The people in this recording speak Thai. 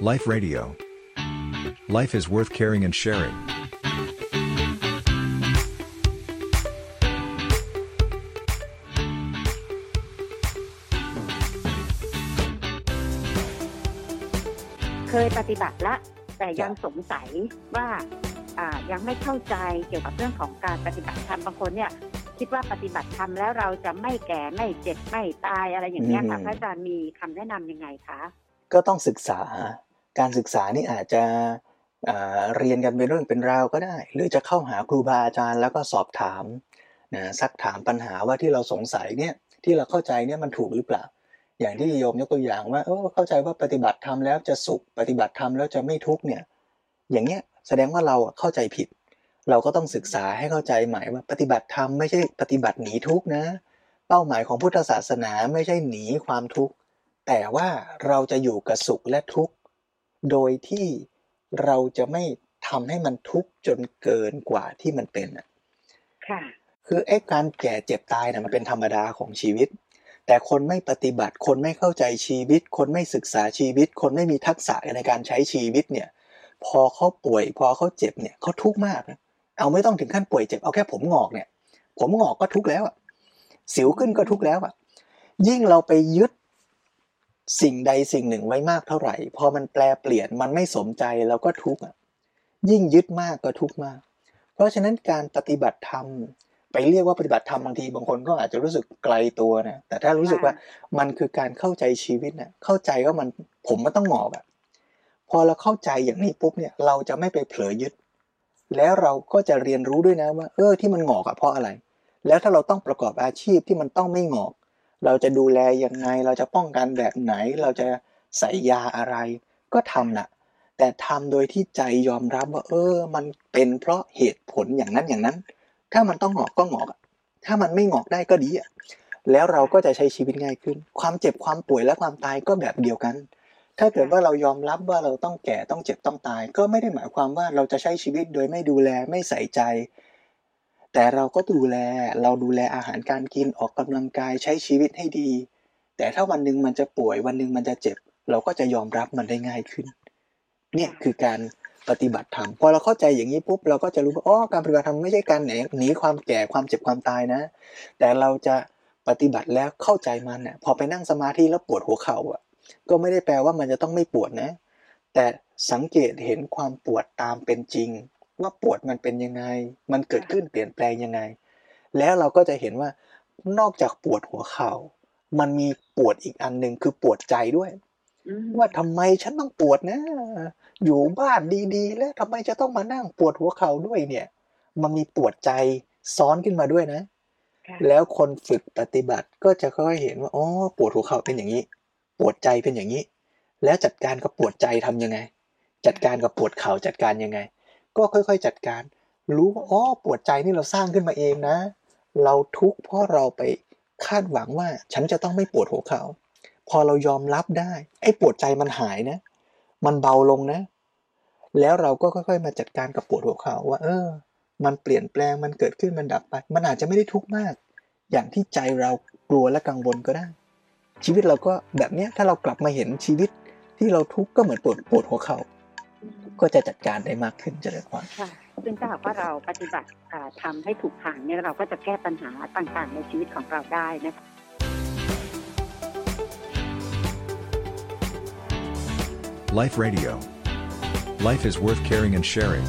Life Radio. Life is worth caring and sharing. เคยปฏิบัติละ แต่ยังสงสัยว่าอ่ายังไม่เข้าใจเกี่ยวกับเรื่องของการปฏิบัติธรรมบางคนเนี่ย คิดว่าปฏิบัติธรรมแล้วเราจะไม่แก่ไม่เจ็บไม่ตายอะไรอย่างเงี้ยค่ะอืมพระอาจารย์มีคำแนะนำยังไงคะ ก็ต้องศึกษา การศึกษานี่อาจจะเรียนกันเป็นเรื่องเป็นราวก็ได้ หรือจะเข้าหาครูบาอาจารย์แล้วก็สอบถามนะซักถามปัญหาว่าที่เราสงสัยเนี่ยที่เราเข้าใจเนี่ยมันถูกหรือเปล่า อย่างที่โยมยกตัวอย่างว่าเออเข้าใจว่าปฏิบัติธรรมแล้วจะสุขปฏิบัติธรรมแล้วจะไม่ทุกข์เนี่ยอย่างเงี้ยแสดงว่าเราเข้าใจผิด เราก็ต้องศึกษาให้เข้าใจใหม่ว่าปฏิบัติธรรมไม่ใช่ปฏิบัติหนีทุกข์นะ เป้าหมายของพุทธศาสนาไม่ใช่หนีความทุกข์แต่ว่าเราจะอยู่กับสุขและทุกข์ โดยที่เราจะไม่ทำให้มันทุกข์จนเกินกว่าที่มันเป็นอะค่ะ คือไอ้การแก่เจ็บตายนะมันเป็นธรรมดาของชีวิต แต่คนไม่ปฏิบัติ คนไม่เข้าใจชีวิต คนไม่ศึกษาชีวิต คนไม่มีทักษะในการใช้ชีวิตเนี่ย พอเขาป่วย พอเขาเจ็บเนี่ยเขาทุกข์มากนะเอาไม่ต้องถึงขั้นป่วยเจ็บเอาแค่ผมงอกเนี่ย ผมงอกก็ทุกข์แล้วอะสิวขึ้นก็ทุกข์แล้วอะยิ่งเราไปยึด สิ่งใดสิ่งหนึ่งไว้มากเท่าไหร่ พอมันแปลเปลี่ยนมันไม่สมใจเราก็ทุกข์อะยิ่งยึดมากก็ทุกข์มาก เพราะฉะนั้นการปฏิบัติธรรมไปเรียกว่าปฏิบัติธรรมบางทีบางคนก็อาจจะรู้สึกไกลตัวนะแต่ถ้ารู้สึกว่ามันคือการเข้าใจชีวิตนะเข้าใจว่ามันผมมันต้องหงอกอะพอเราเข้าใจอย่างนี้ปุ๊บเนี่ยเราจะไม่ไปเผลอยึด แล้วเราก็จะเรียนรู้ด้วยนะว่า เออที่มันหงอกอะเพราะอะไร แล้วถ้าเราต้องประกอบอาชีพที่มันต้องไม่หงอก เราจะดูแลยังไง เราจะป้องกันแบบไหน เราจะใส่ยาอะไร ก็ทำนะแต่ทำโดยที่ใจยอมรับว่า เออ มันเป็นเพราะเหตุผลอย่างนั้นอย่างนั้น ถ้ามันต้องงอกก็งอกถ้ามันไม่งอกได้ก็ดีอะแล้วเราก็จะใช้ชีวิตง่ายขึ้น ความเจ็บความป่วยและความตายก็แบบเดียวกัน ถ้าเกิดว่าเรายอมรับว่าเราต้องแก่ต้องเจ็บต้องตาย ก็ไม่ได้หมายความว่าเราจะใช้ชีวิตโดยไม่ดูแลไม่ใส่ใจ แต่เราก็ดูแลเราดูแลอาหารการกินออกกำลังกายใช้ชีวิตให้ดี แต่ถ้าวันหนึ่งมันจะป่วยวันหนึ่งมันจะเจ็บ เราก็จะยอมรับมันได้ง่ายขึ้น เนี่ยคือการปฏิบัติธรรมพอเราเข้าใจอย่างนี้ปุ๊บเราก็จะรู้ว่าอ๋อการปฏิบัติธรรมไม่ใช่การหนีหนีความแก่ความเจ็บความตายนะ แต่เราจะปฏิบัติแล้วเข้าใจมันน่ะพอไปนั่งสมาธิแล้วปวดหัวเข่าอะ ก็ไม่ได้แปลว่ามันจะต้องไม่ปวดนะ แต่สังเกตเห็นความปวดตามเป็นจริง ว่าปวดมันเป็นยังไง มันเกิดขึ้นเปลี่ยนแปลงยังไง แล้วเราก็จะเห็นว่านอกจากปวดหัวเข่า มันมีปวดอีกอันหนึ่งคือปวดใจด้วยอืมว่าทำไมฉันต้องปวดนะ อยู่บ้านดีๆ แล้วทำไมจะต้องมานั่งปวดหัวเข่าด้วยเนี่ย มันมีปวดใจซ้อนขึ้นมาด้วยนะค่ะแล้วคนฝึกปฏิบัติก็จะค่อยๆเห็นว่าอ๋อปวดหัวเข่าเป็นอย่างนี้ ปวดใจเป็นอย่างนี้ แล้วจัดการกับปวดใจทำยังไง จัดการกับปวดเข่าจัดการยังไง ก็ค่อยๆจัดการ รู้ว่าอ๋อปวดใจนี่เราสร้างขึ้นมาเองนะ เราทุกข์เพราะเราไปคาดหวังว่าฉันจะต้องไม่ปวดหัวเข่าพอเรายอมรับได้ ไอ้ปวดใจมันหายนะ มันเบาลงนะ แล้วเราก็ค่อยๆ มาจัดการกับปวดหัวเข่าว่า เออ มันเปลี่ยนแปลงมันเกิดขึ้นมันดับไป มันอาจจะไม่ได้ทุกข์มาก อย่างที่ใจเรากลัวและกังวลก็ได้ ชีวิตเราก็แบบเนี้ยถ้าเรากลับมาเห็นชีวิตที่เราทุกข์ก็เหมือนปวดปวดหัวเข่า ก็จะจัดการได้มากขึ้นเจริญพรค่ะซึ่งถ้าหากว่าเราปฏิบัติอ่าทำให้ถูกทางเนี่ยเราก็จะแก้ปัญหาต่างๆ ในชีวิตของเราได้นะคะ Life Radio. Life is worth caring and sharing.